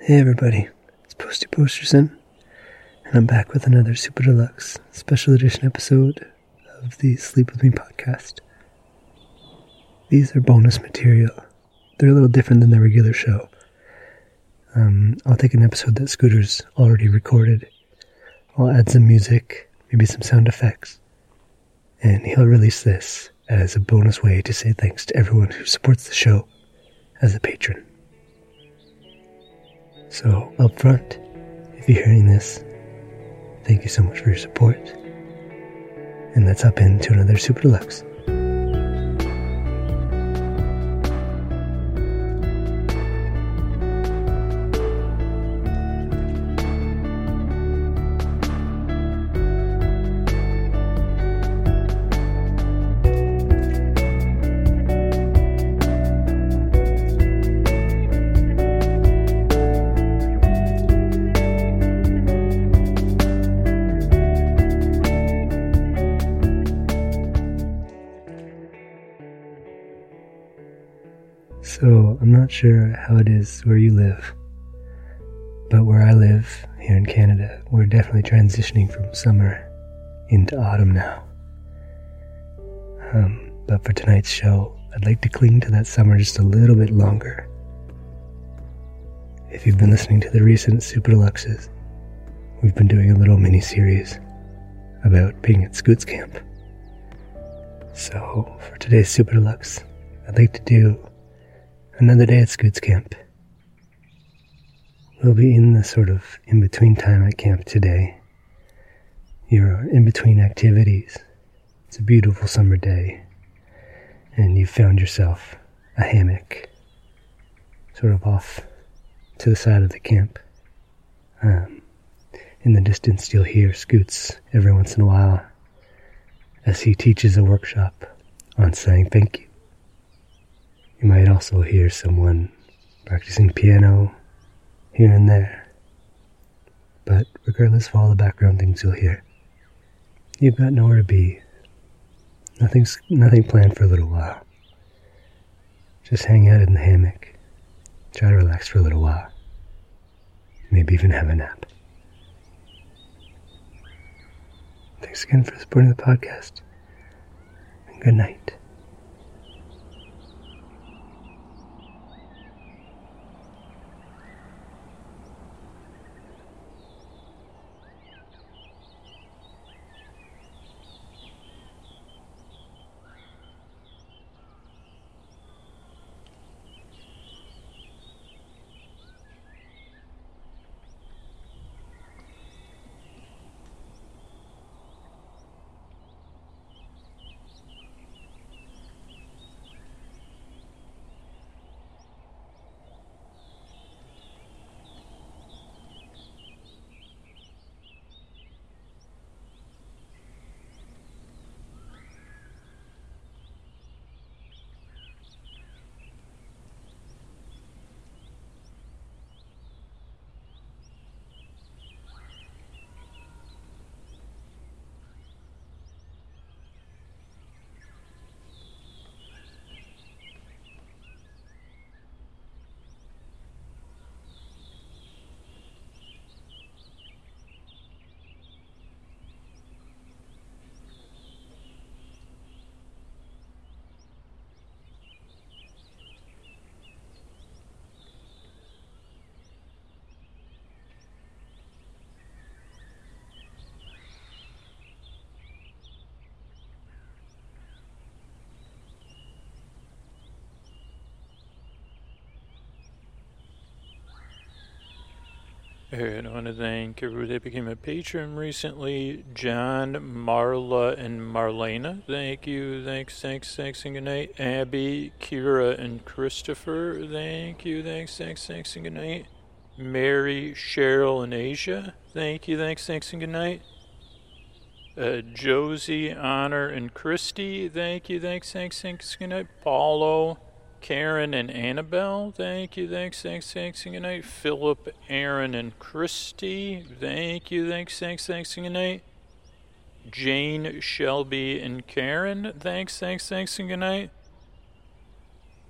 Hey everybody, it's Posty Posterson, and I'm back with another Super Deluxe special edition episode of the Sleep With Me podcast. These are bonus material. They're a little different than the regular show. Um, I'll take an episode that Scooter's already recorded. I'll add some music, maybe some sound effects, and he'll release this as a bonus way to say thanks to everyone who supports the show as a patron. So, up front, if you're hearing this, thank you so much for your support. And let's hop into another Super Deluxe. Not sure how it is where you live, but where I live here in Canada, we're definitely transitioning from summer into autumn now. Um, but for tonight's show, I'd like to cling to that summer just a little bit longer. If you've been listening to the recent Super Deluxes, we've been doing a little mini series about being at Scoots Camp. So, for today's Super Deluxe, I'd like to do Another day at Scoots Camp. We'll be in the sort of in between time at camp today. You're in between activities. It's a beautiful summer day, and you've found yourself a hammock sort of off to the side of the camp. Um, in the distance, you'll hear Scoots every once in a while as he teaches a workshop on saying thank you. You might also hear someone practicing piano here and there. But regardless of all the background things you'll hear, you've got nowhere to be. Nothing's nothing planned for a little while. Just hang out in the hammock. Try to relax for a little while. Maybe even have a nap. Thanks again for supporting the podcast. And good night. And I want to thank everybody that became a patron recently John, Marla, and Marlena. Thank you. Thanks, thanks, thanks, and good night. Abby, Kira, and Christopher. Thank you. Thanks, thanks, thanks, and good night. Mary, Cheryl, and Asia. Thank you. Thanks, thanks, and good night. Uh, Josie, Honor, and Christy. Thank you. Thanks, thanks, thanks, and good night. Paulo. Karen and Annabelle, thank you, thanks, thanks, thanks, and good night. Philip, Aaron, and Christy, thank you, thanks, thanks, thanks, and good night. Jane, Shelby, and Karen, thanks, thanks, thanks, and good night.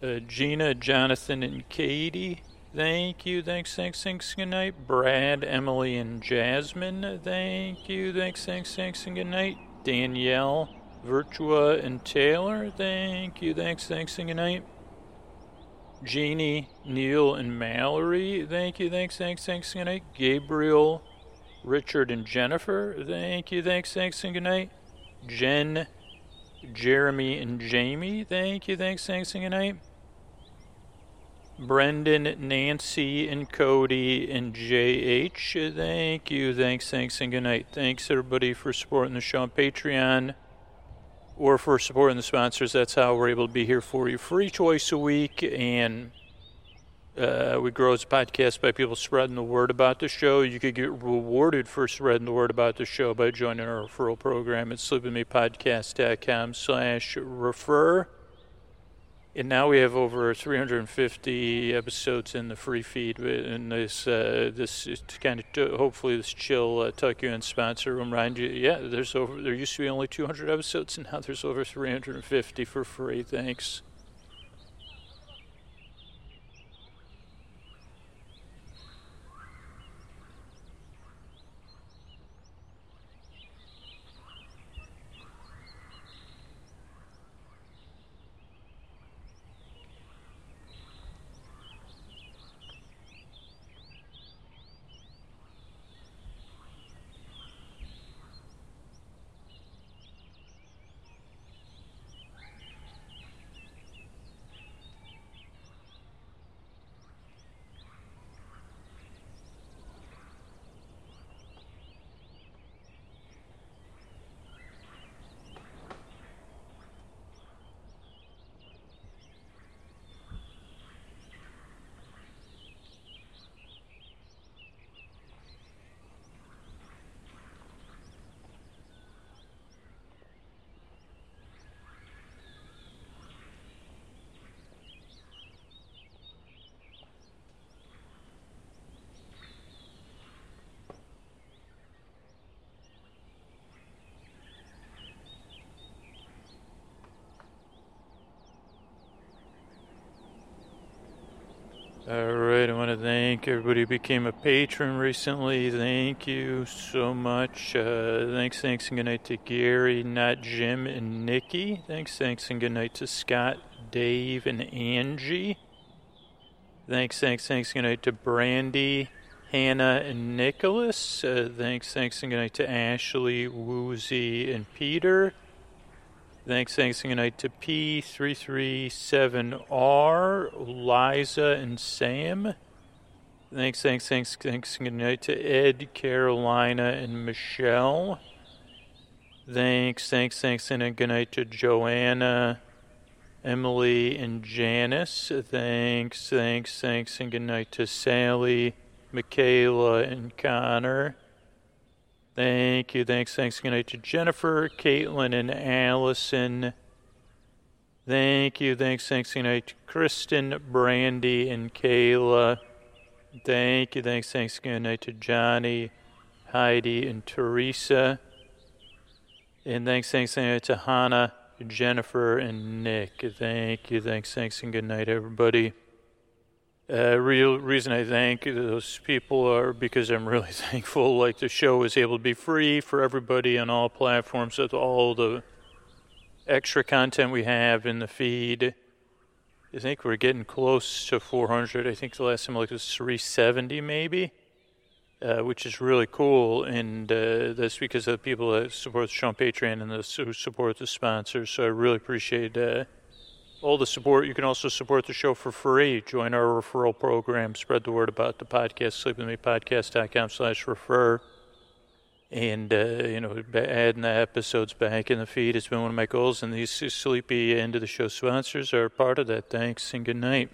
Uh, Gina, Jonathan, and Katie, Thank you, thanks, thanks, thanks, and good night. Brad, Emily, and Jasmine, thank you, thanks, thanks, thanks, and good night. Danielle, Virtua, and Taylor, thank you, thanks, thanks, and good night. Jeannie, Neil, and Mallory, thank you, thanks, thanks, thanks, good night. Gabriel, Richard, and Jennifer, thank you, thanks, thanks, and good night. Jen, Jeremy, and Jamie, thank you, thanks, thanks, and good night. Brendan, Nancy, and Cody, and JH. Thank you. Thanks, thanks, and good night. Thanks, everybody, for supporting the show on Patreon or for supporting the sponsors. That's how we're able to be here for you free twice a week. And uh, we grow as a podcast by people spreading the word about the show. You could get rewarded for spreading the word about the show by joining our referral program at sleepwithmepodcast.com slash refer. And now we have over 350 episodes in the free feed, and this uh, this is kind of hopefully this chill uh, tuck you in sponsor remind you. Yeah, there's over there used to be only 200 episodes, and now there's over 350 for free. Thanks. All right, I want to thank everybody who became a patron recently. Thank you so much. Uh, thanks, thanks, and good night to Gary, not Jim, and Nikki. Thanks, thanks, and good night to Scott, Dave, and Angie. Thanks, thanks, thanks, good night to Brandy, Hannah, and Nicholas. Uh, thanks, thanks, and good night to Ashley, Woozy, and Peter. Thanks, thanks, and good night to P337R, Liza, and Sam. Thanks, thanks, thanks, thanks, good night to Ed, Carolina, and Michelle. Thanks, thanks, thanks, and good night to Joanna, Emily, and Janice. Thanks, thanks, thanks, and good night to Sally, Michaela, and Connor. Thank you. Thanks. Thanks. Good night to Jennifer, Caitlin, and Allison. Thank you. Thanks. Thanks. Good night to Kristen, Brandy, and Kayla. Thank you. Thanks. Thanks. Good night to Johnny, Heidi, and Teresa. And thanks. Thanks. To Hannah, Jennifer, and Nick. Thank you. Thanks. Thanks. And good night, everybody. Uh, real reason I thank those people are because I'm really thankful. Like the show is able to be free for everybody on all platforms with all the extra content we have in the feed. I think we're getting close to 400. I think the last time I looked was 370 maybe, uh, which is really cool. And uh, that's because of the people that support the show on Patreon and the, who support the sponsors. So I really appreciate uh, all the support. You can also support the show for free. Join our referral program. Spread the word about the podcast. Sleep with me Sleepwithmepodcast.com slash refer. And, uh, you know, adding the episodes back in the feed has been one of my goals. And these sleepy end of the show sponsors are part of that. Thanks and good night.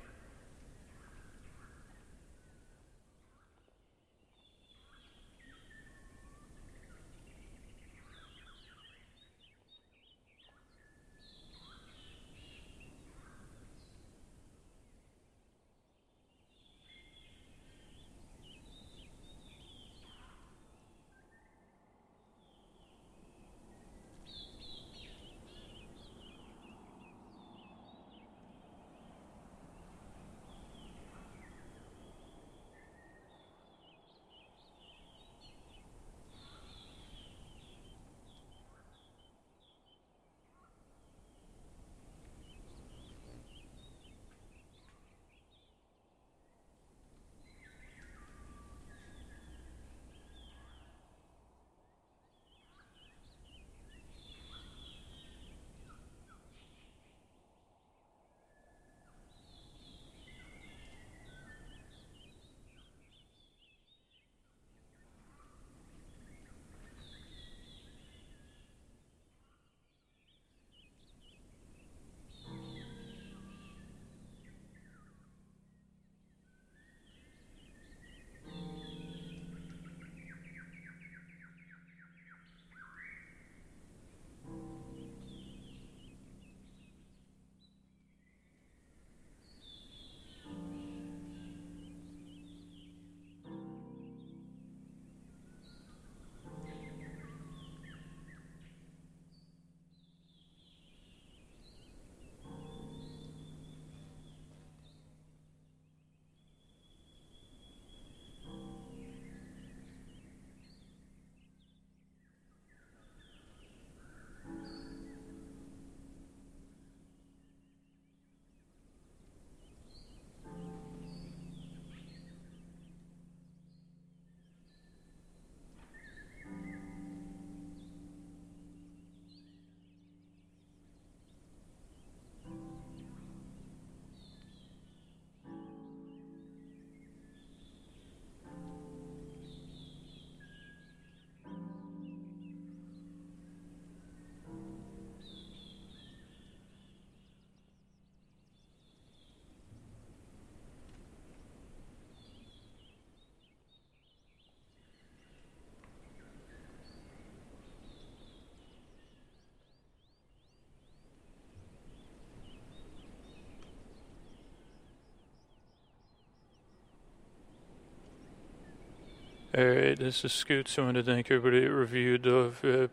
All right, this is Scoots. I want to thank everybody that reviewed the,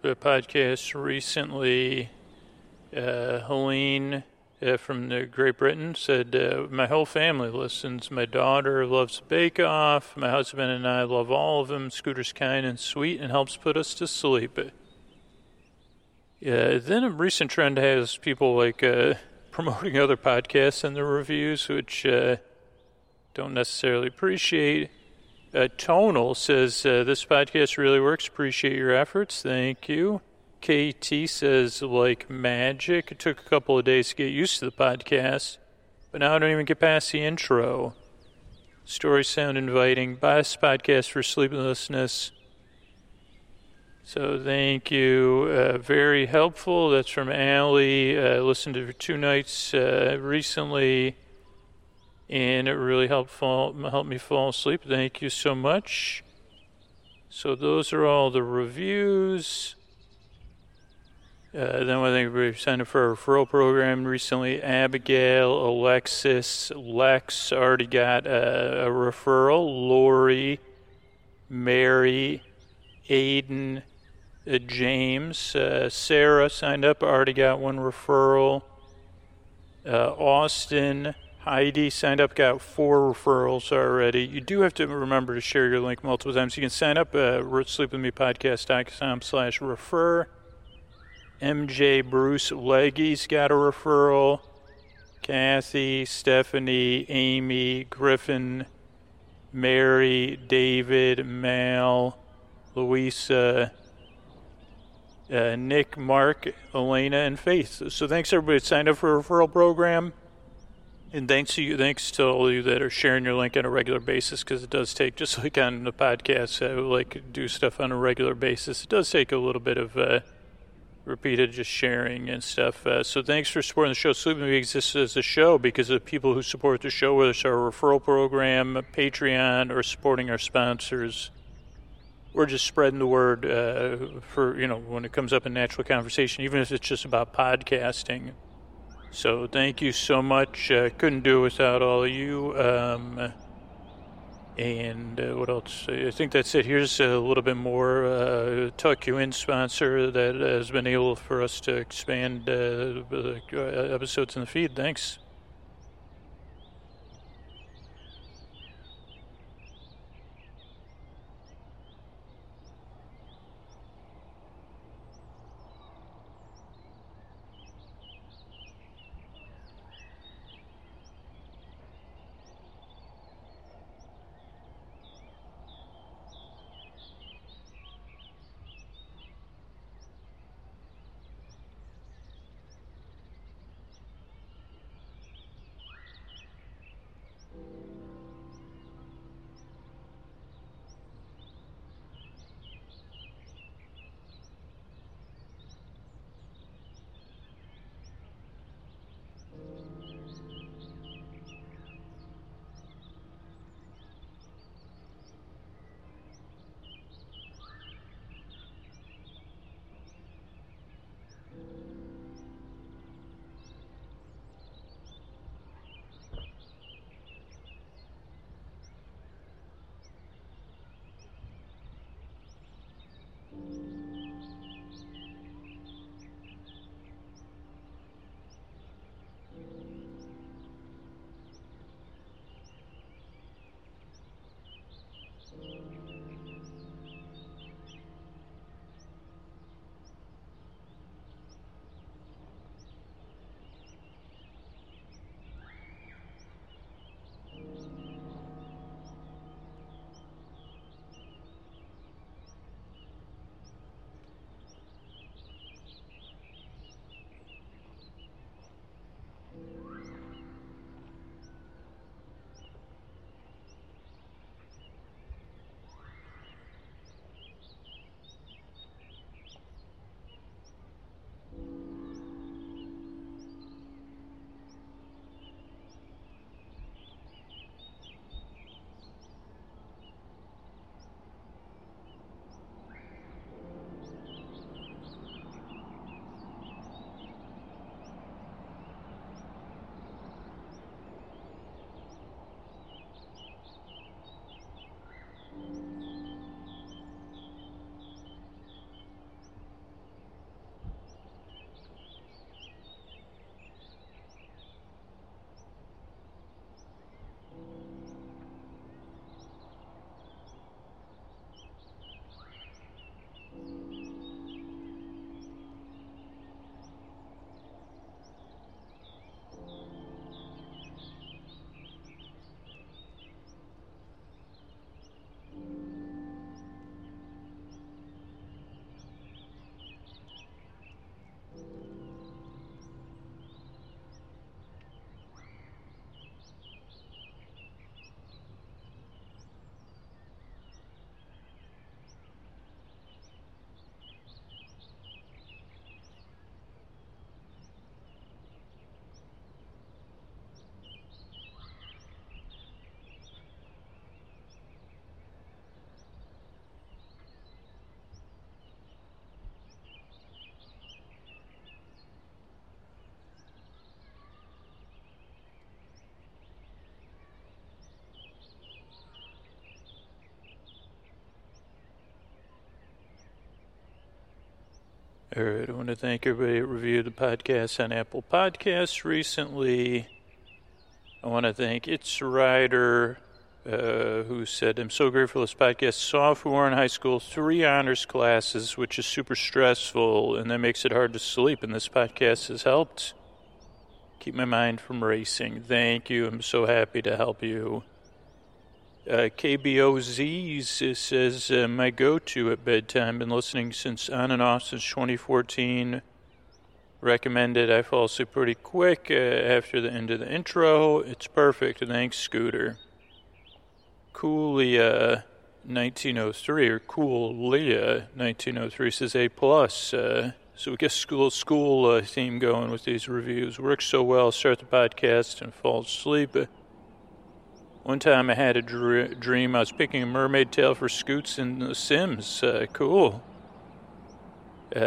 uh, podcast recently. Uh, Helene uh, from Great Britain said, uh, My whole family listens. My daughter loves Bake Off. My husband and I love all of them. Scooter's kind and sweet and helps put us to sleep. Yeah, then a recent trend has people like uh, promoting other podcasts in the reviews, which uh, don't necessarily appreciate. Uh, Tonal says, uh, This podcast really works. Appreciate your efforts. Thank you. KT says, like magic. It took a couple of days to get used to the podcast, but now I don't even get past the intro. Stories sound inviting. Best podcast for sleeplessness. So thank you. Uh, very helpful. That's from Allie. Uh, listened to for two nights uh, recently and it really helped fall help me fall asleep. Thank you so much. So those are all the reviews. Uh, then I think we signed up for a referral program recently. Abigail, Alexis, Lex already got a, a referral. Lori, Mary, Aiden, uh, James, uh, Sarah signed up, already got one referral. Uh, Austin, Heidi signed up, got four referrals already. You do have to remember to share your link multiple times. You can sign up at sleepwithmepodcast.com slash refer. MJ Bruce Leggy's got a referral. Kathy, Stephanie, Amy, Griffin, Mary, David, Mal, Louisa, uh, Nick, Mark, Elena, and Faith. So thanks everybody signed up for a referral program. And thanks to you, thanks to all of you that are sharing your link on a regular basis, because it does take, just like on the podcast, I like do stuff on a regular basis. It does take a little bit of uh, repeated just sharing and stuff. Uh, so thanks for supporting the show. Sleeping Beauty exists as a show because of people who support the show, whether it's our referral program, Patreon, or supporting our sponsors. We're just spreading the word uh, for, you know, when it comes up in natural conversation, even if it's just about podcasting. So thank you so much. Uh, couldn't do it without all of you. Um, and uh, what else? I think that's it. Here's a little bit more uh, You In sponsor that has been able for us to expand uh, uh, episodes in the feed. Thanks. All right, I want to thank everybody that reviewed the podcast on Apple Podcasts recently. I want to thank It's Rider, uh, who said, I'm so grateful this podcast. Sophomore in high school, three honors classes, which is super stressful, and that makes it hard to sleep, and this podcast has helped keep my mind from racing. Thank you. I'm so happy to help you. Uh, KBOZ says, uh, my go to at bedtime. Been listening since on and off since 2014. Recommended. I fall asleep pretty quick uh, after the end of the intro. It's perfect. Thanks, Scooter. Coolia 1903 or Coolia 1903 says A plus. Uh, so we get school school uh, theme going with these reviews. Works so well. Start the podcast and fall asleep. One time I had a dr- dream I was picking a mermaid tail for Scoots in The Sims. Uh, cool. Uh,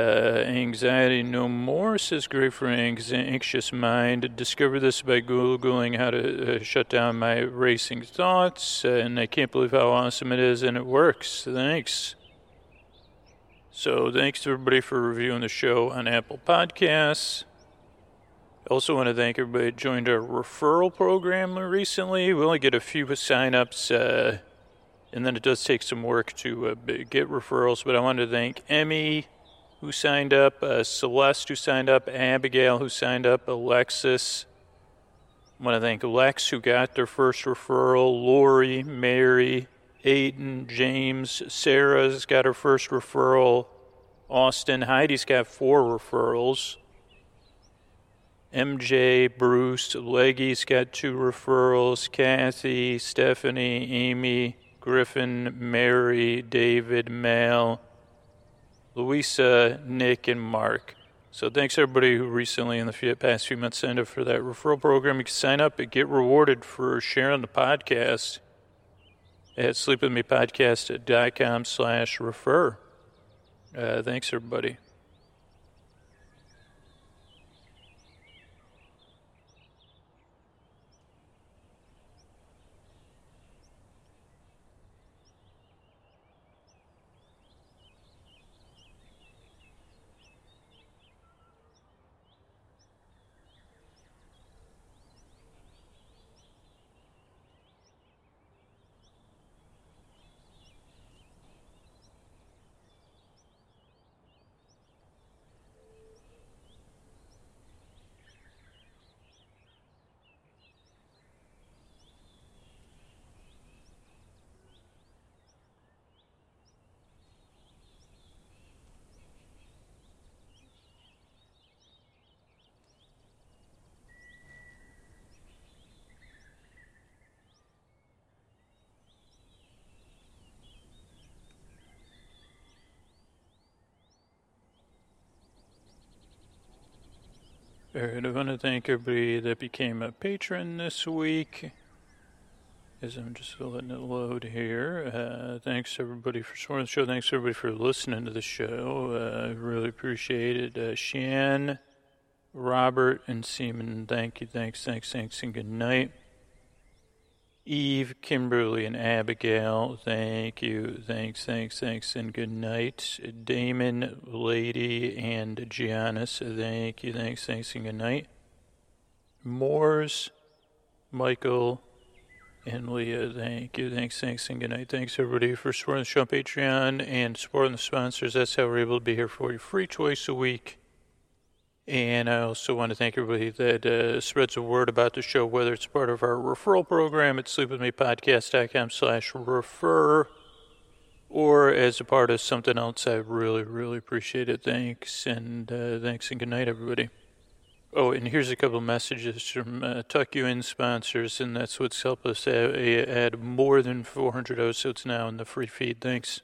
anxiety no more says great for an anxious mind. Discovered this by googling how to uh, shut down my racing thoughts, and I can't believe how awesome it is, and it works. Thanks. So thanks to everybody for reviewing the show on Apple Podcasts. Also want to thank everybody that joined our referral program recently. We only get a few signups, uh, and then it does take some work to uh, get referrals. But I want to thank Emmy, who signed up, uh, Celeste, who signed up, Abigail, who signed up, Alexis. I want to thank Lex, who got their first referral, Lori, Mary, Aiden, James, Sarah's got her first referral. Austin, Heidi's got four referrals. MJ, Bruce, Leggy's got two referrals. Kathy, Stephanie, Amy, Griffin, Mary, David, Mal, Louisa, Nick, and Mark. So thanks everybody who recently in the past few months signed up for that referral program. You can sign up and get rewarded for sharing the podcast at sleepwithmepodcast.com slash refer. Uh, thanks, everybody. All right, I want to thank everybody that became a patron this week. As I'm just letting it load here. Uh, thanks everybody for supporting the show. Thanks everybody for listening to the show. I uh, really appreciate it. Uh, Shan, Robert, and Seaman, thank you, thanks, thanks, thanks, and good night. Eve, Kimberly, and Abigail, thank you. Thanks, thanks, thanks, and good night. Damon, Lady, and Giannis, thank you. Thanks, thanks, and good night. Moores, Michael, and Leah, thank you. Thanks, thanks, and good night. Thanks, everybody, for supporting the show on Patreon and supporting the sponsors. That's how we're able to be here for you free twice a week. And I also want to thank everybody that uh, spreads the word about the show, whether it's part of our referral program at sleepwithmepodcast.com slash refer or as a part of something else. I really, really appreciate it. Thanks, and uh, thanks, and good night, everybody. Oh, and here's a couple messages from uh, Tuck You In sponsors, and that's what's helped us add, add more than 400 episodes now in the free feed. Thanks.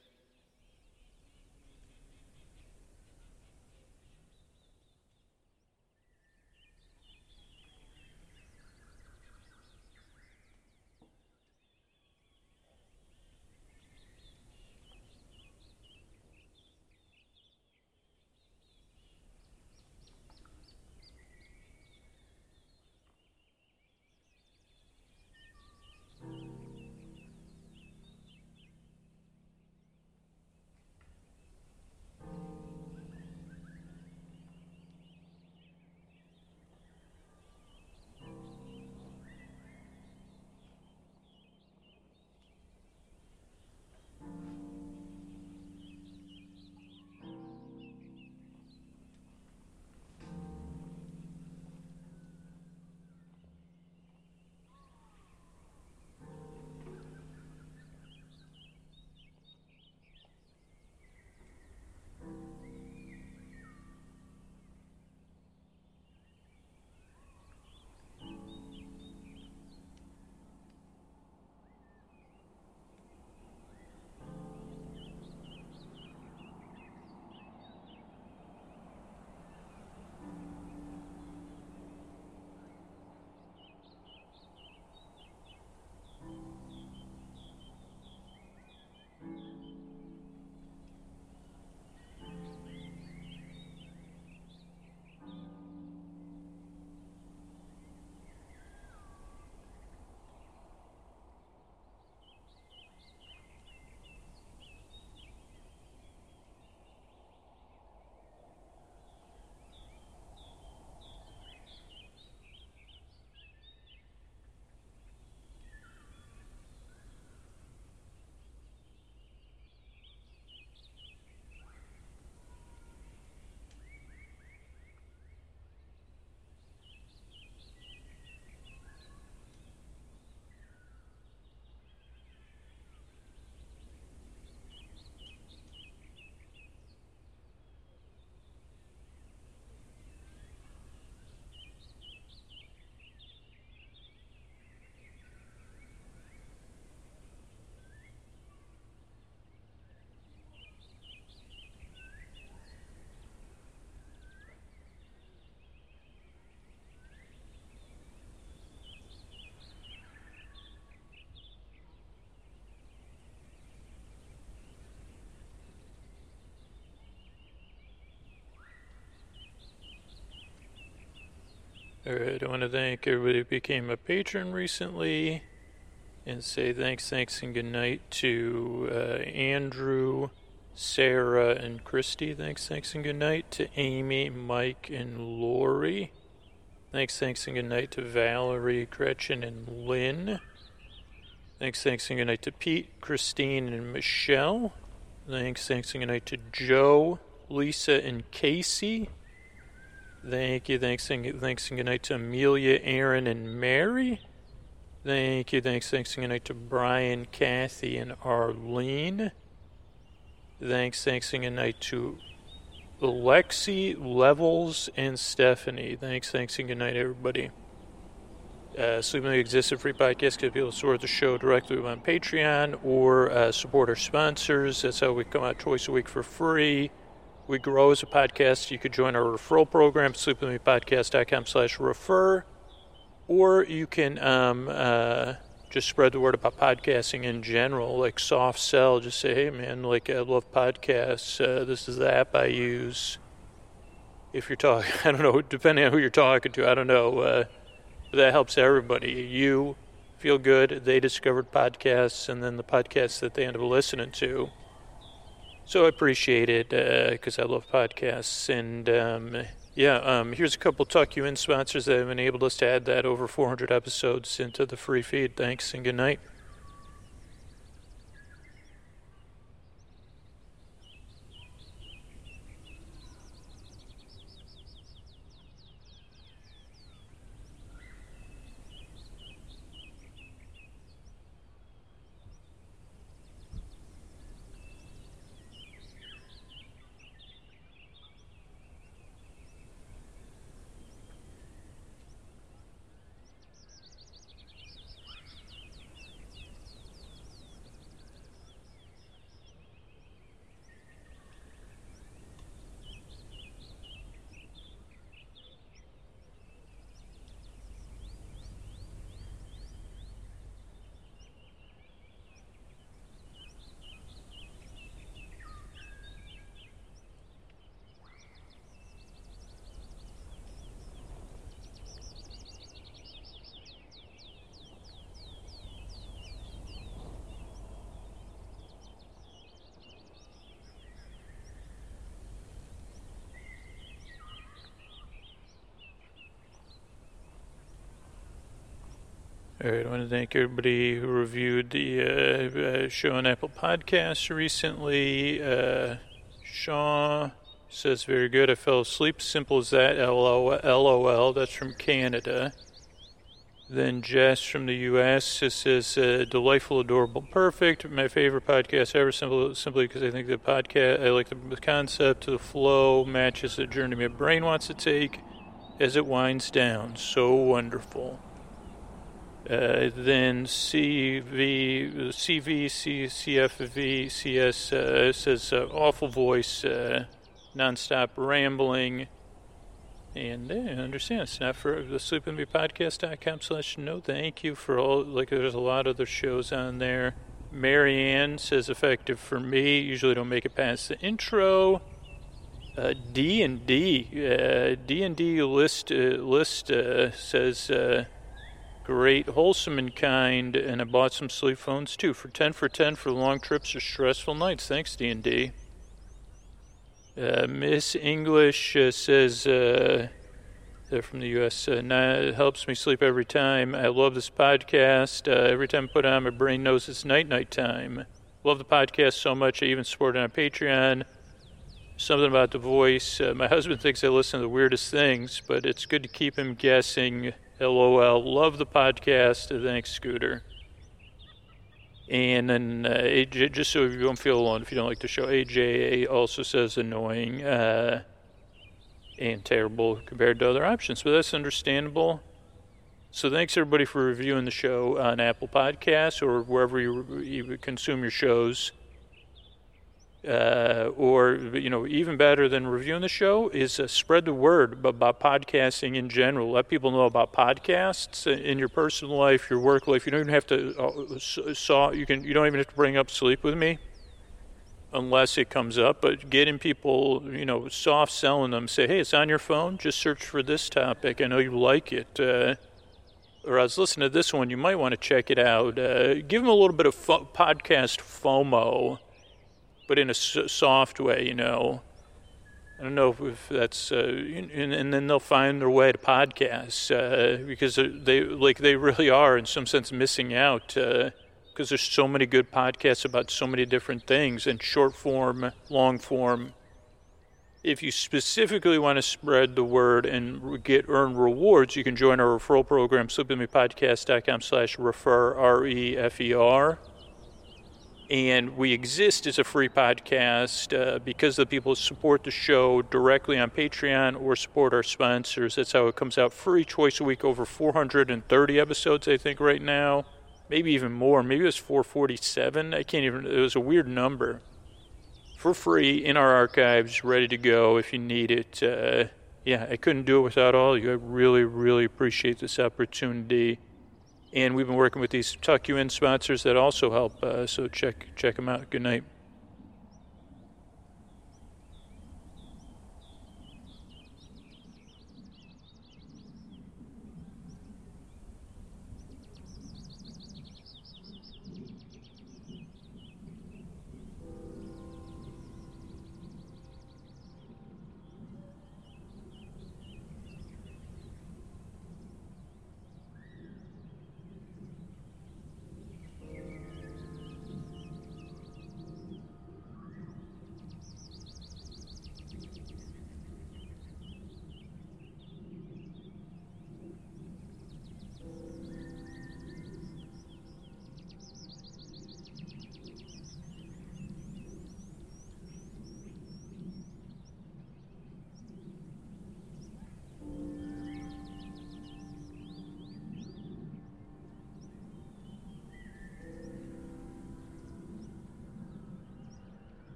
Alright, I want to thank everybody who became a patron recently and say thanks, thanks, and good night to uh, Andrew, Sarah, and Christy. Thanks, thanks, and good night to Amy, Mike, and Lori. Thanks, thanks, and good night to Valerie, Gretchen, and Lynn. Thanks, thanks, and good night to Pete, Christine, and Michelle. Thanks, thanks, and good night to Joe, Lisa, and Casey. Thank you, thanks, and thanks, and good night to Amelia, Aaron, and Mary. Thank you, thanks, thanks, and good night to Brian, Kathy, and Arlene. Thanks, thanks, and good night to Lexi, Levels, and Stephanie. Thanks, thanks, and good night, everybody. Uh, Sleeping exists a free podcast. Get people support the show directly on Patreon or uh, support our sponsors. That's how we come out twice a week for free. We grow as a podcast. You could join our referral program, sleepwithmepodcast.com slash refer, or you can um, uh, just spread the word about podcasting in general, like soft sell. Just say, hey, man, like I love podcasts. Uh, this is the app I use. If you're talking, I don't know, depending on who you're talking to, I don't know. Uh, that helps everybody. You feel good. They discovered podcasts, and then the podcasts that they end up listening to so I appreciate it because uh, I love podcasts. And um, yeah, um, here's a couple Tuck You In sponsors that have enabled us to add that over 400 episodes into the free feed. Thanks and good night. All right, I want to thank everybody who reviewed the uh, uh, show on Apple Podcasts recently. Uh, Shaw says, very good. I fell asleep. Simple as that. LOL. That's from Canada. Then Jess from the U.S. says, uh, delightful, adorable, perfect. My favorite podcast ever, simply, simply because I think the podcast, I like the concept, the flow matches the journey my brain wants to take as it winds down. So wonderful. Uh, then CV, CV, CFV, CS uh, says uh, awful voice, uh, nonstop rambling. And I understand it's not for the sleepwithmepodcast.com slash no thank you for all, like there's a lot of other shows on there. Marianne says effective for me, usually don't make it past the intro. Uh, D and D, uh, D and D list, list says great, wholesome and kind, and I bought some sleep phones too for 10 for 10 for long trips or stressful nights. Thanks, D&D. Uh, Miss English uh, says, uh, they're from the U.S., uh, nah, helps me sleep every time. I love this podcast. Uh, every time I put it on, my brain knows it's night-night time. Love the podcast so much, I even support it on Patreon. Something about the voice. Uh, my husband thinks I listen to the weirdest things, but it's good to keep him guessing LOL. Love the podcast. Thanks, Scooter. And then uh, AJ, just so you don't feel alone if you don't like the show, AJ also says annoying uh, and terrible compared to other options, but that's understandable. So thanks everybody for reviewing the show on Apple Podcasts or wherever you, you consume your shows uh, or you know even better than reviewing the show is uh, spread the word about podcasting in general let people know about podcasts in your personal life your work life you don't even have to uh, saw you can you don't even have to bring up sleep with me unless it comes up. But getting people, you know, soft selling them, say, hey, it's on your phone. Just search for this topic. I know you like it. Uh, or I was listening to this one. You might want to check it out. Uh, give them a little bit of fo- podcast FOMO, but in a soft way, you know. I don't know if that's, uh, and, then they'll find their way to podcasts uh, because they like they really are in some sense missing out because uh, there's so many good podcasts about so many different things and short form, long form. If you specifically want to spread the word and get earn rewards, you can join our referral program, sleepwithmepodcast.com slash refer, R-E-F-E-R and we exist as a free podcast uh, because the people support the show directly on Patreon or support our sponsors. That's how it comes out free twice a week, over 430 episodes, I think, right now. Maybe even more. Maybe it was 447. I can't even, it was a weird number. For free in our archives, ready to go if you need it. Uh, yeah, I couldn't do it without all you. I really, really appreciate this opportunity and we've been working with these tuck you in sponsors that also help. Uh, so check check them out. Good night.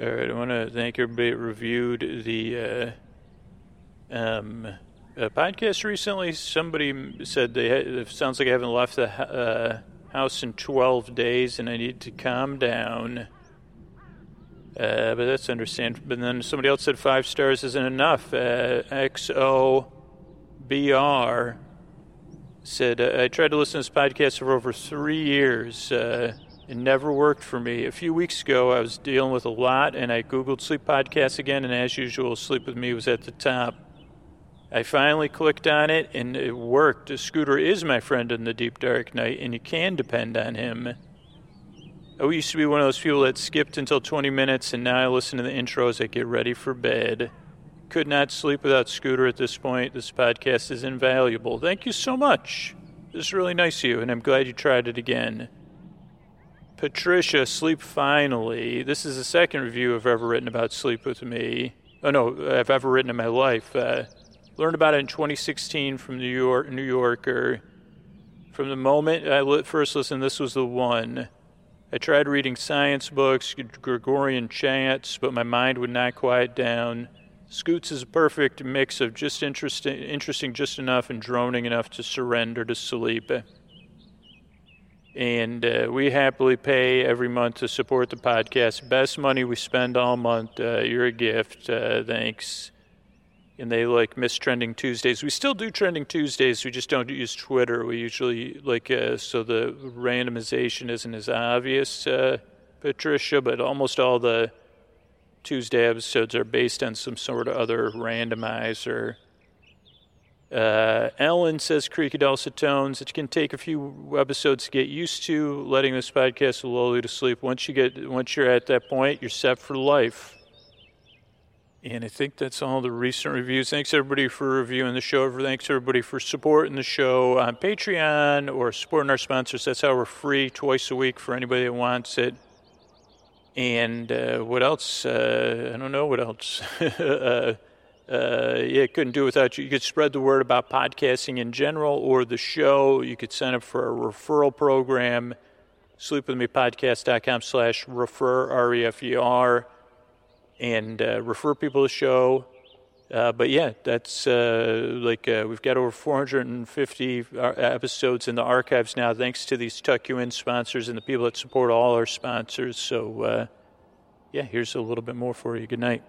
Thank everybody that reviewed the uh, um, uh, podcast recently. Somebody said they ha- it sounds like I haven't left the uh, house in 12 days and I need to calm down. Uh, but that's understandable. But then somebody else said five stars isn't enough. Uh, XOBR said, I tried to listen to this podcast for over three years. It never worked for me. A few weeks ago, I was dealing with a lot, and I Googled sleep podcasts again, and as usual, Sleep With Me was at the top. I finally clicked on it, and it worked. Scooter is my friend in the deep dark night, and you can depend on him. I used to be one of those people that skipped until 20 minutes, and now I listen to the intros. I get ready for bed. Could not sleep without Scooter at this point. This podcast is invaluable. Thank you so much. This is really nice of you, and I'm glad you tried it again. Patricia, sleep finally. This is the second review I've ever written about sleep with me. Oh no, I've ever written in my life. Uh, learned about it in 2016 from New York, New Yorker. From the moment I first listened, this was the one. I tried reading science books, Gregorian chants, but my mind would not quiet down. Scoots is a perfect mix of just interesting, interesting just enough and droning enough to surrender to sleep. And uh, we happily pay every month to support the podcast. Best money we spend all month. Uh, you're a gift. Uh, thanks and they like miss trending Tuesdays. We still do trending Tuesdays. We just don't use Twitter. We usually like uh, so the randomization isn't as obvious, uh, Patricia. But almost all the Tuesday episodes are based on some sort of other randomizer. Uh, Ellen says tones. It can take a few episodes to get used to. Letting this podcast lull you to sleep. Once you get, once you're at that point, you're set for life. And I think that's all the recent reviews. Thanks everybody for reviewing the show. Thanks everybody for supporting the show on Patreon or supporting our sponsors. That's how we're free twice a week for anybody that wants it. And uh, what else? Uh, I don't know what else. uh, yeah, couldn't do without you. You could spread the word about podcasting in general or the show. You could sign up for a referral program. Sleepwithmepodcast.com slash refer, R-E-F-E-R and uh, refer people to the show. Uh, but yeah, that's uh, like uh, we've got over 450 uh, episodes in the archives now, thanks to these Tuck You In sponsors and the people that support all our sponsors. So, yeah, here's a little bit more for you. Good night.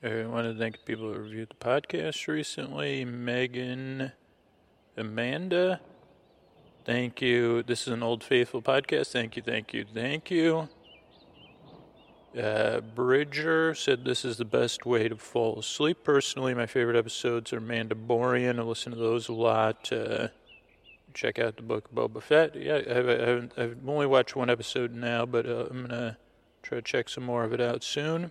I want to thank people who reviewed the podcast recently. Megan, Amanda, thank you. This is an old faithful podcast. Thank you, thank you, thank you. Uh, Bridger said this is the best way to fall asleep. Personally, my favorite episodes are Mandalorian. I listen to those a lot. Uh, check out the book Boba Fett. Yeah, I haven't, I've only watched one episode now, but uh, I'm gonna try to check some more of it out soon.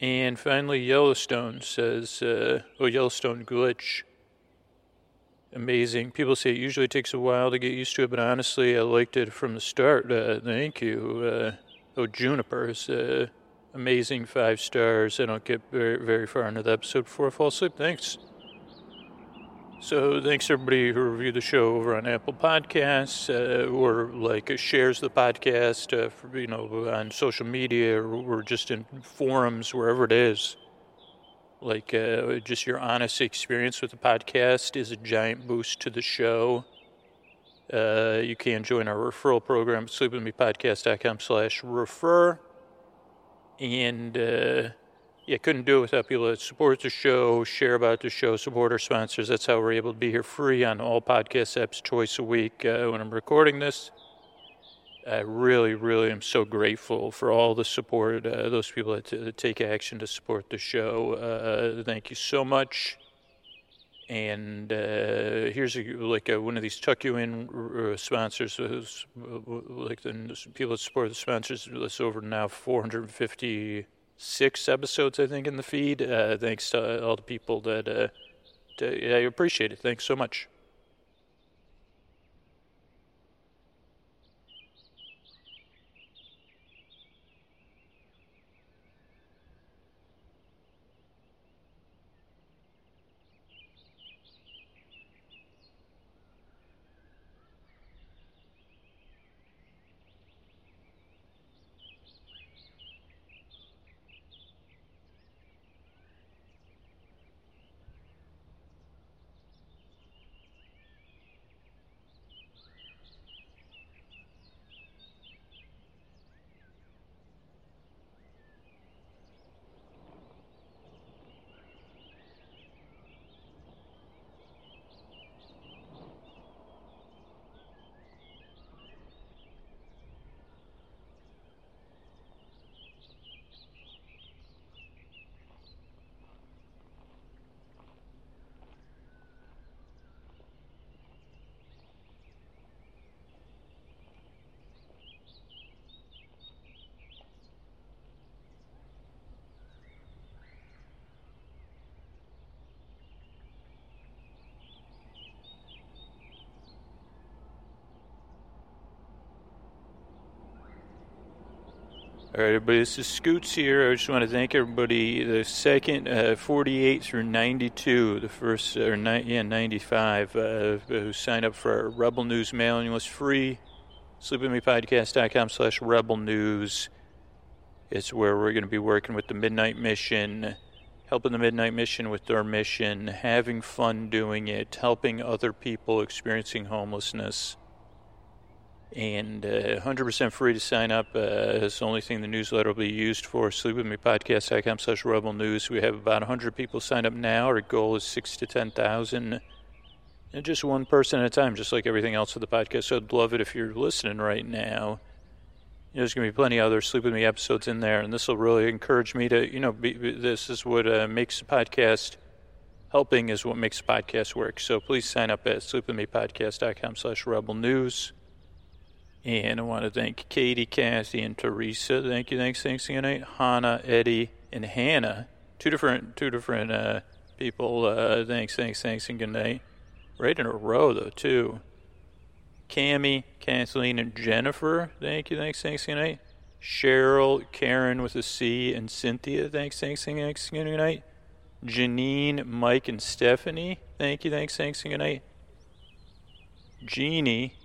And finally, Yellowstone says, uh, oh, Yellowstone Glitch amazing. People say it usually takes a while to get used to it, but honestly, I liked it from the start. Uh, thank you. Uh, oh, Junipers, uh, amazing five stars. I don't get very, very far into the episode before I fall asleep. Thanks. So thanks everybody who reviewed the show over on Apple Podcasts uh, or like shares the podcast, uh, for, you know, on social media or, or just in forums, wherever it is like uh, just your honest experience with the podcast is a giant boost to the show. Uh, you can join our referral program sleepwithmepodcast.com slash refer. And uh, yeah, couldn't do it without people that support the show, share about the show, support our sponsors. That's how we're able to be here free on all podcast apps twice a week uh, when I'm recording this. I really, really am so grateful for all the support, uh, those people that, t- that, take action to support the show. Uh, thank you so much. And uh, here's a, like a, one of these tuck you in uh, sponsors, uh, like the people that support the sponsors. That's over now 456 episodes, I think, in the feed. Uh, thanks to all the people that to, I appreciate it. Thanks so much. All right, everybody, this is Scoots here. I just want to thank everybody. The second, uh, 48 through 92, the first, or ni- yeah, 95, uh, who signed up for our Rebel News mailing list free. SleepWithMePodcast.com slash Rebel News. It's where we're going to be working with the Midnight Mission, helping the Midnight Mission with their mission, having fun doing it, helping other people experiencing homelessness and uh, 100% free to sign up. Uh, it's the only thing the newsletter will be used for. SleepWithMePodcast.com slash Rebel News. We have about 100 people signed up now. Our goal is six to 10,000. And just one person at a time, just like everything else with the podcast. So I'd love it if you're listening right now. You know, there's going to be plenty of other Sleep With Me episodes in there, and this will really encourage me to, you know, be, this is what uh, makes the podcast helping is what makes the podcast work. So please sign up at sleepwithmepodcast.com slash rebel news. And I want to thank Katie, Kathy, and Teresa. Thank you, thanks, thanks again. Night. Hannah, Eddie, and Hannah. Two different, two different uh, people. Uh, thanks, thanks, thanks, and good night. Right in a row, though, too. Cami, Kathleen, and Jennifer. Thank you, thanks, thanks, good night. Cheryl, Karen with a C, and Cynthia. Thanks, thanks, thanks, and good night. Janine, Mike, and Stephanie. Thank you, thanks, thanks, and good night. Jeannie,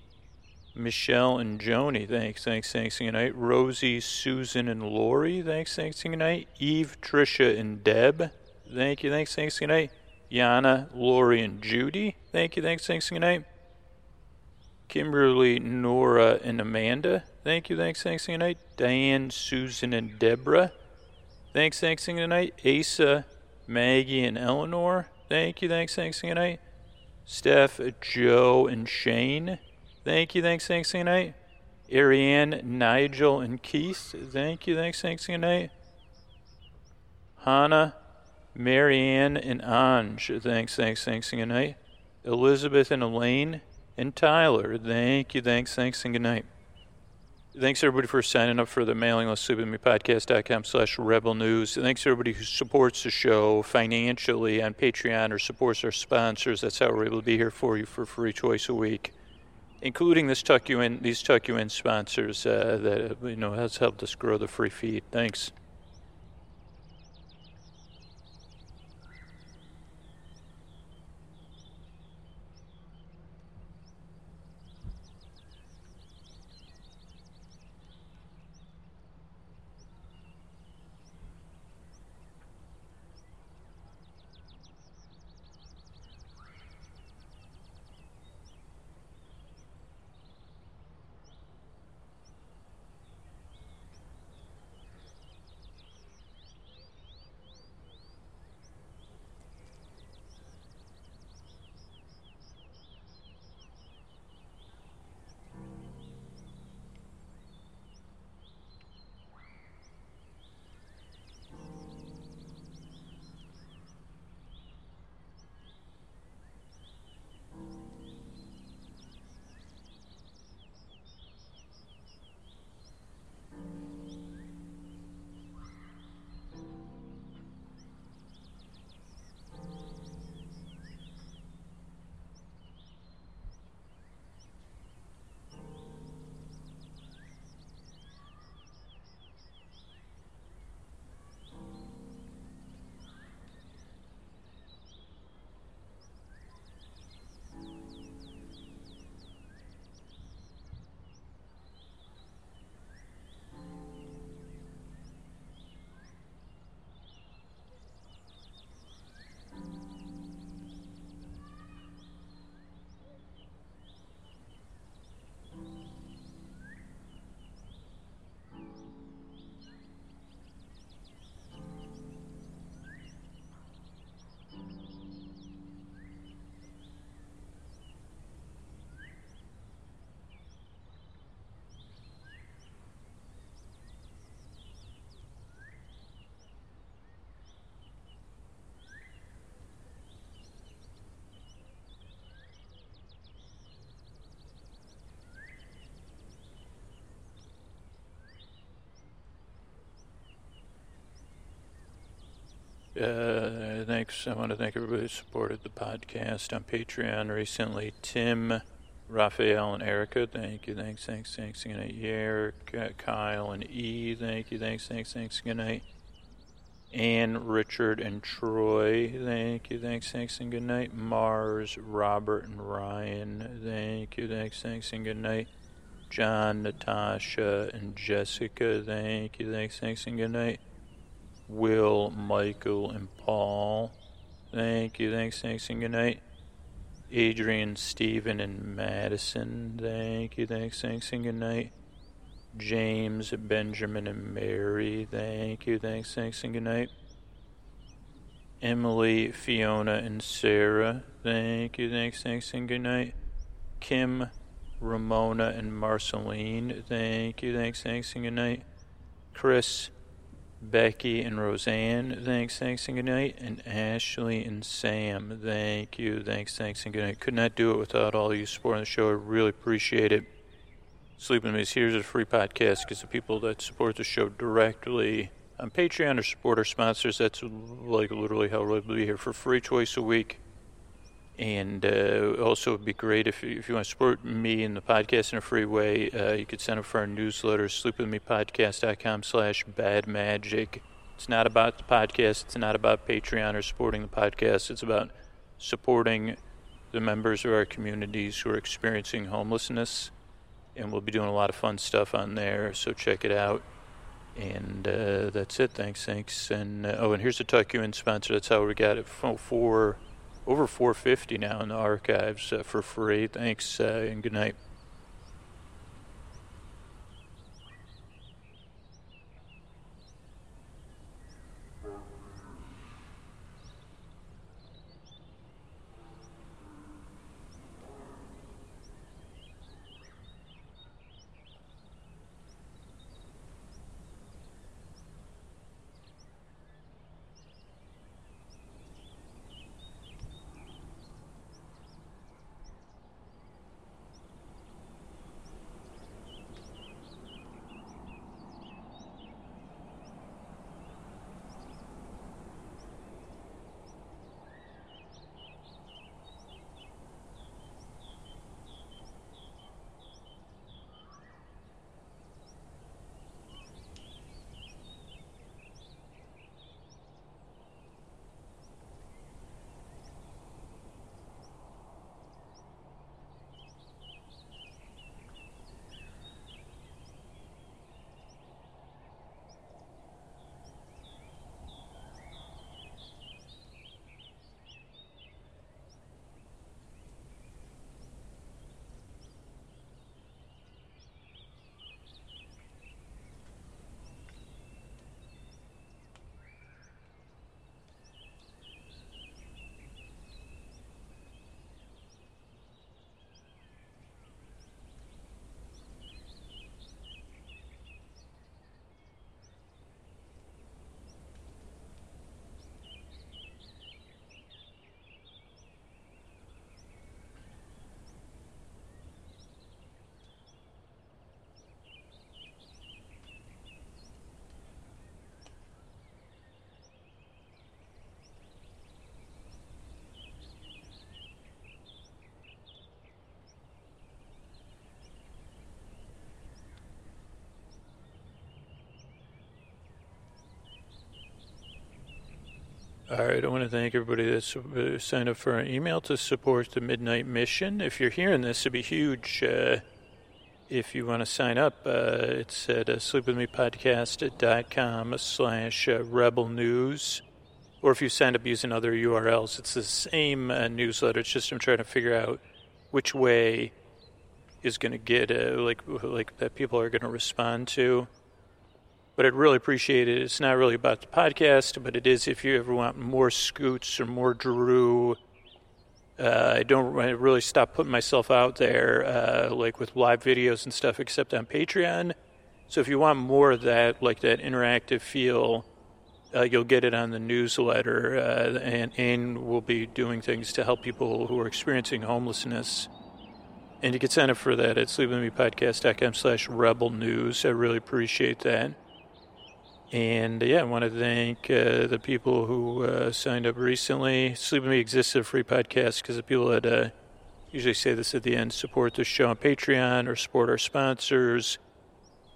Michelle and Joni, thanks, thanks, thanks, good night. Rosie, Susan, and Lori, thanks, thanks, good night. Eve, Trisha, and Deb, thank you, thanks, thanks, good night. Yana, Lori, and Judy, thank you, thanks, thanks, good night. Kimberly, Nora, and Amanda, thank you, thanks, thanks, good night. Diane, Susan, and Deborah, thanks, thanks, good night. Asa, Maggie, and Eleanor, thank you, thanks, thanks, good night. Steph, Joe, and Shane, Thank you, thanks, thanks, good night. Ariane, Nigel, and Keith. Thank you, thanks, thanks, good night. Hannah, Marianne, and Anj. Thanks, thanks, thanks, good night. Elizabeth and Elaine and Tyler. Thank you, thanks, thanks, and good night. Thanks everybody for signing up for the mailing list, sleepwithmepodcast.com slash rebel news. Thanks everybody who supports the show financially on Patreon or supports our sponsors. That's how we're able to be here for you for free twice a week, including this tuck you in, these tuck you in sponsors uh, that you know has helped us grow the free feed. Thanks. Uh, thanks. I want to thank everybody who supported the podcast on Patreon recently. Tim, Raphael, and Erica, thank you. Thanks, thanks, thanks. Good night. Eric, uh, Kyle, and E, thank you. Thanks, thanks, thanks. Good night. Anne, Richard, and Troy, thank you. Thanks, thanks, and good night. Mars, Robert, and Ryan, thank you. Thanks, thanks, and good night. John, Natasha, and Jessica, thank you. Thanks, thanks, and good night. Will, Michael, and Paul. Thank you. Thanks, thanks, and good night. Adrian, Stephen, and Madison. Thank you. Thanks, thanks, and good night. James, Benjamin, and Mary. Thank you. Thanks, thanks, and good night. Emily, Fiona, and Sarah. Thank you. Thanks, thanks, and good night. Kim, Ramona, and Marceline. Thank you. Thanks, thanks, and good night. Chris, Becky and Roseanne, thanks, thanks, and good night. And Ashley and Sam, thank you, thanks, thanks, and good night. Could not do it without all you supporting the show. I really appreciate it. Sleeping Maze here's a free podcast because the people that support the show directly on Patreon or support our sponsors, that's like literally how we'll be here for free twice a week. And uh, also, it'd be great if, if you want to support me and the podcast in a free way. Uh, you could sign up for our newsletter, sleepwithmepodcast.com slash bad magic. It's not about the podcast. It's not about Patreon or supporting the podcast. It's about supporting the members of our communities who are experiencing homelessness. And we'll be doing a lot of fun stuff on there, so check it out. And uh, that's it. Thanks, thanks. And uh, oh, and here's a Tuck You In sponsor. That's how we got it for over 450 now in the archives uh, for free. Thanks uh, and good night. All right, I want to thank everybody that's uh, signed up for an email to support the Midnight Mission. If you're hearing this, it'd be huge. Uh, if you want to sign up, uh, it's at uh, sleepwithmepodcast.com slash uh, rebel news. Or if you sign up using other URLs, it's the same uh, newsletter. It's just I'm trying to figure out which way is going to get, like, like that people are going to respond to but I'd really appreciate it. It's not really about the podcast, but it is if you ever want more scoots or more Drew. Uh, I don't really stop putting myself out there, uh, like with live videos and stuff, except on Patreon. So if you want more of that, like that interactive feel, uh, you'll get it on the newsletter, uh, and and we'll be doing things to help people who are experiencing homelessness. And you can sign up for that at sleepwithmepodcast.com slash rebel news. I really appreciate that. And yeah, I want to thank uh, the people who uh, signed up recently. Sleep With Me exists as a free podcast because the people that uh, usually say this at the end support the show on Patreon or support our sponsors.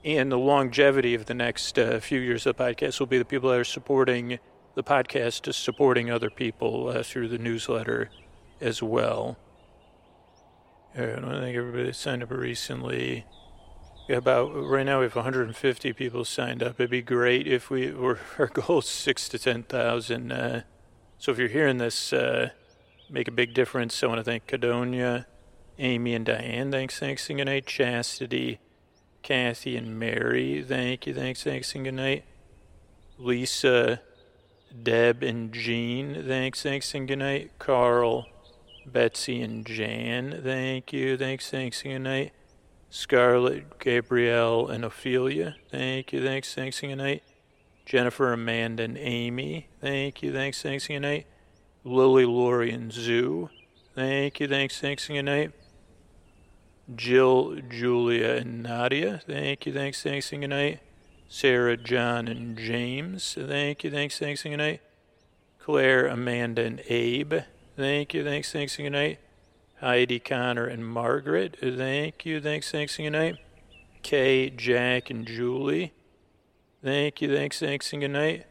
And the longevity of the next uh, few years of the podcast will be the people that are supporting the podcast, just supporting other people uh, through the newsletter as well. I want to thank everybody that signed up recently about right now we have 150 people signed up. It'd be great if we were our goal is six to ten thousand. Uh, so if you're hearing this, uh, make a big difference. I want to thank Cadonia, Amy, and Diane. Thanks, thanks, and good night. Chastity, Kathy, and Mary. Thank you, thanks, thanks, and good night. Lisa, Deb, and Jean. Thanks, thanks, and good night. Carl, Betsy, and Jan. Thank you, thanks, thanks, and good night. Scarlett, Gabrielle, and Ophelia. Thank you, thanks, thanks, and good night. Jennifer, Amanda, and Amy. Thank you, thanks, thanks, and good night. Lily, Lori, and Zoo. Thank you, thanks, thanks, and good night. Jill, Julia, and Nadia. Thank you, thanks, thanks, and good night. Sarah, John, and James. Thank you, thanks, thanks, and good night. Claire, Amanda, and Abe. Thank you, thanks, thanks, and good night. Heidi, Connor, and Margaret. Thank you. Thanks, thanks, and good night. Kay, Jack, and Julie. Thank you. Thanks, thanks, and good night.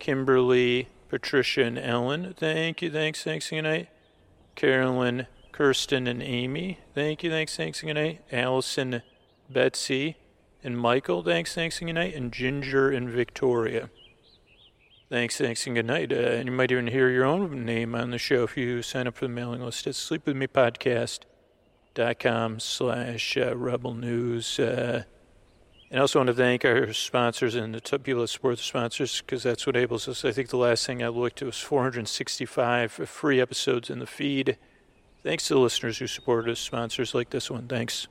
Kimberly, Patricia, and Ellen. Thank you. Thanks, thanks, and good night. Carolyn, Kirsten, and Amy. Thank you. Thanks, thanks, and good night. Allison, Betsy, and Michael. Thanks, thanks, and good night. And Ginger and Victoria. Thanks, thanks, and good night. Uh, and you might even hear your own name on the show if you sign up for the mailing list at sleepwithmepodcast.com slash uh, rebel news. Uh, and I also want to thank our sponsors and the people that support the sponsors because that's what enables us. I think the last thing I looked at was 465 free episodes in the feed. Thanks to the listeners who supported us, sponsors like this one. Thanks.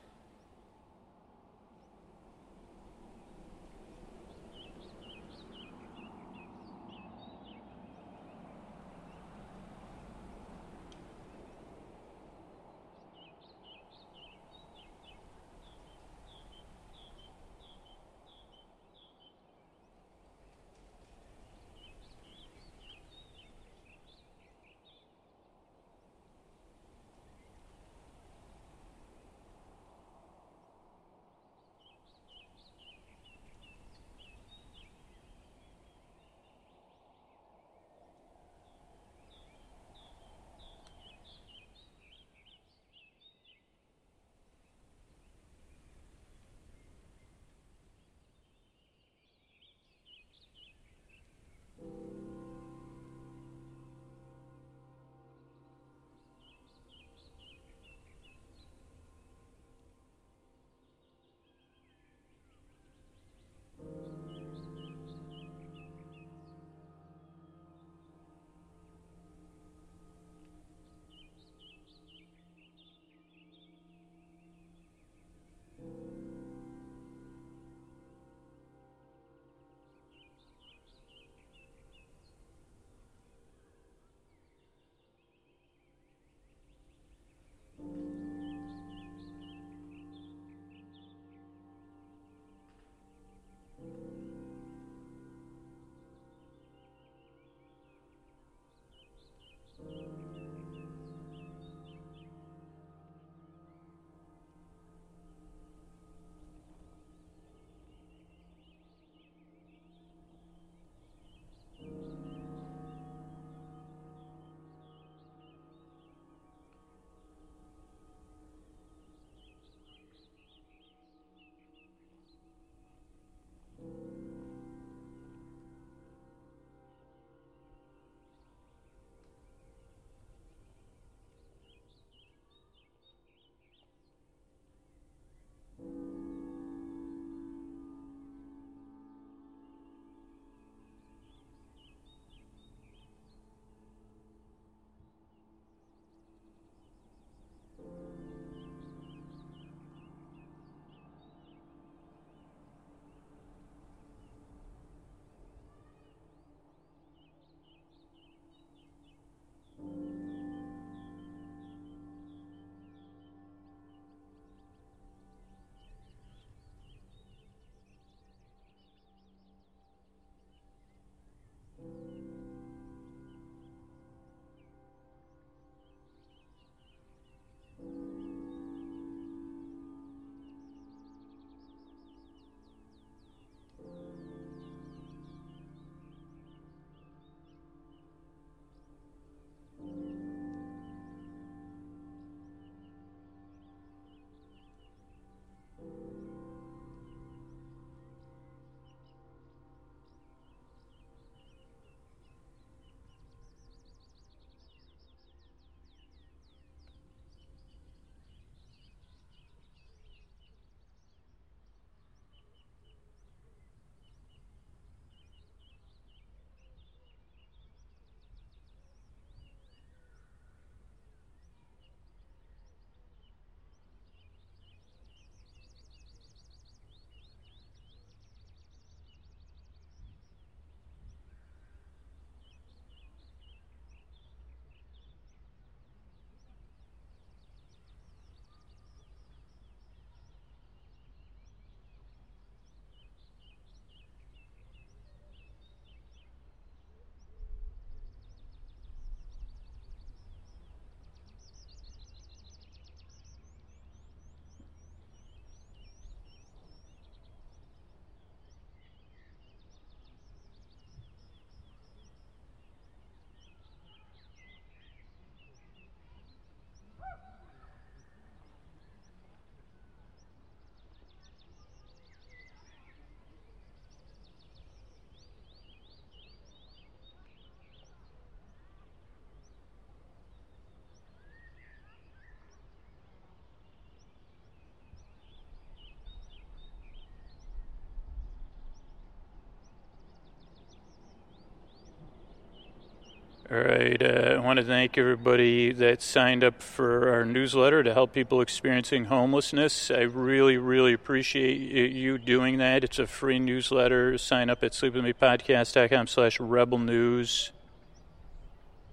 All right. Uh, I want to thank everybody that signed up for our newsletter to help people experiencing homelessness. I really, really appreciate you doing that. It's a free newsletter. Sign up at sleepwithmepodcast.com slash rebel news.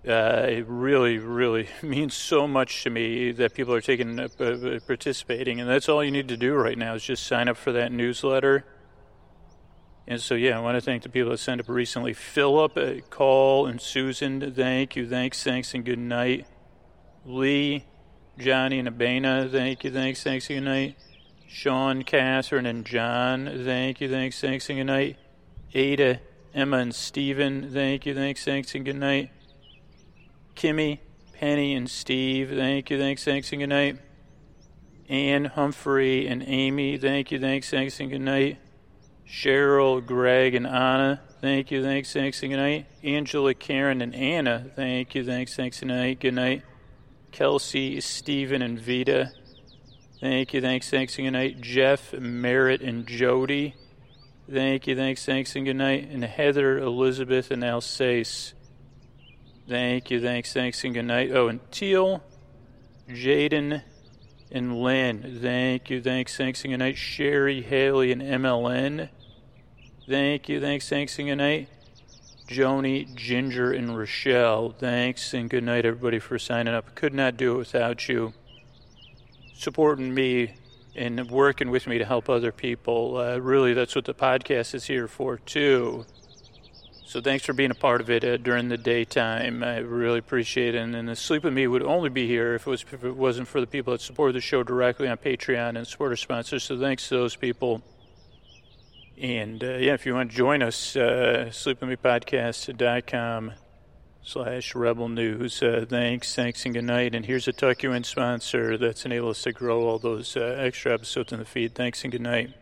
Uh, it really, really means so much to me that people are taking uh, participating, and that's all you need to do right now is just sign up for that newsletter. And so, yeah, I want to thank the people that signed up recently. Philip, uh, Call, and Susan, thank you, thanks, thanks, and good night. Lee, Johnny, and Abena, thank you, thanks, thanks, and good night. Sean, Catherine, and John, thank you, thanks, thanks, and good night. Ada, Emma, and Stephen, thank you, thanks, thanks, and good night. Kimmy, Penny, and Steve, thank you, thanks, thanks, and good night. Anne, Humphrey, and Amy, thank you, thanks, thanks, and good night. Cheryl, Greg, and Anna, thank you, thanks, thanks, and good night. Angela, Karen, and Anna, thank you, thanks, thanks, and good night. Good night. Kelsey, Stephen, and Vita, thank you, thanks, thanks, and good night. Jeff, Merritt, and Jody, thank you, thanks, thanks, and good night. And Heather, Elizabeth, and Alsace, thank you, thanks, thanks, and good night. Oh, and Teal, Jaden, and Lynn. Thank you, thanks, thanks, and good night. Sherry, Haley, and MLN. Thank you, thanks, thanks, and good night. Joni, Ginger, and Rochelle. Thanks and good night, everybody, for signing up. Could not do it without you supporting me and working with me to help other people. Uh, really, that's what the podcast is here for, too. So thanks for being a part of it uh, during the daytime. I really appreciate it. And, and the Sleep with Me would only be here if it, was, if it wasn't for the people that support the show directly on Patreon and support our sponsors. So thanks to those people. And uh, yeah, if you want to join us, uh, sleepwithmepodcast.com slash rebel news. Uh, thanks, thanks, and good night. And here's a Tuck In sponsor that's enabled us to grow all those uh, extra episodes in the feed. Thanks and good night.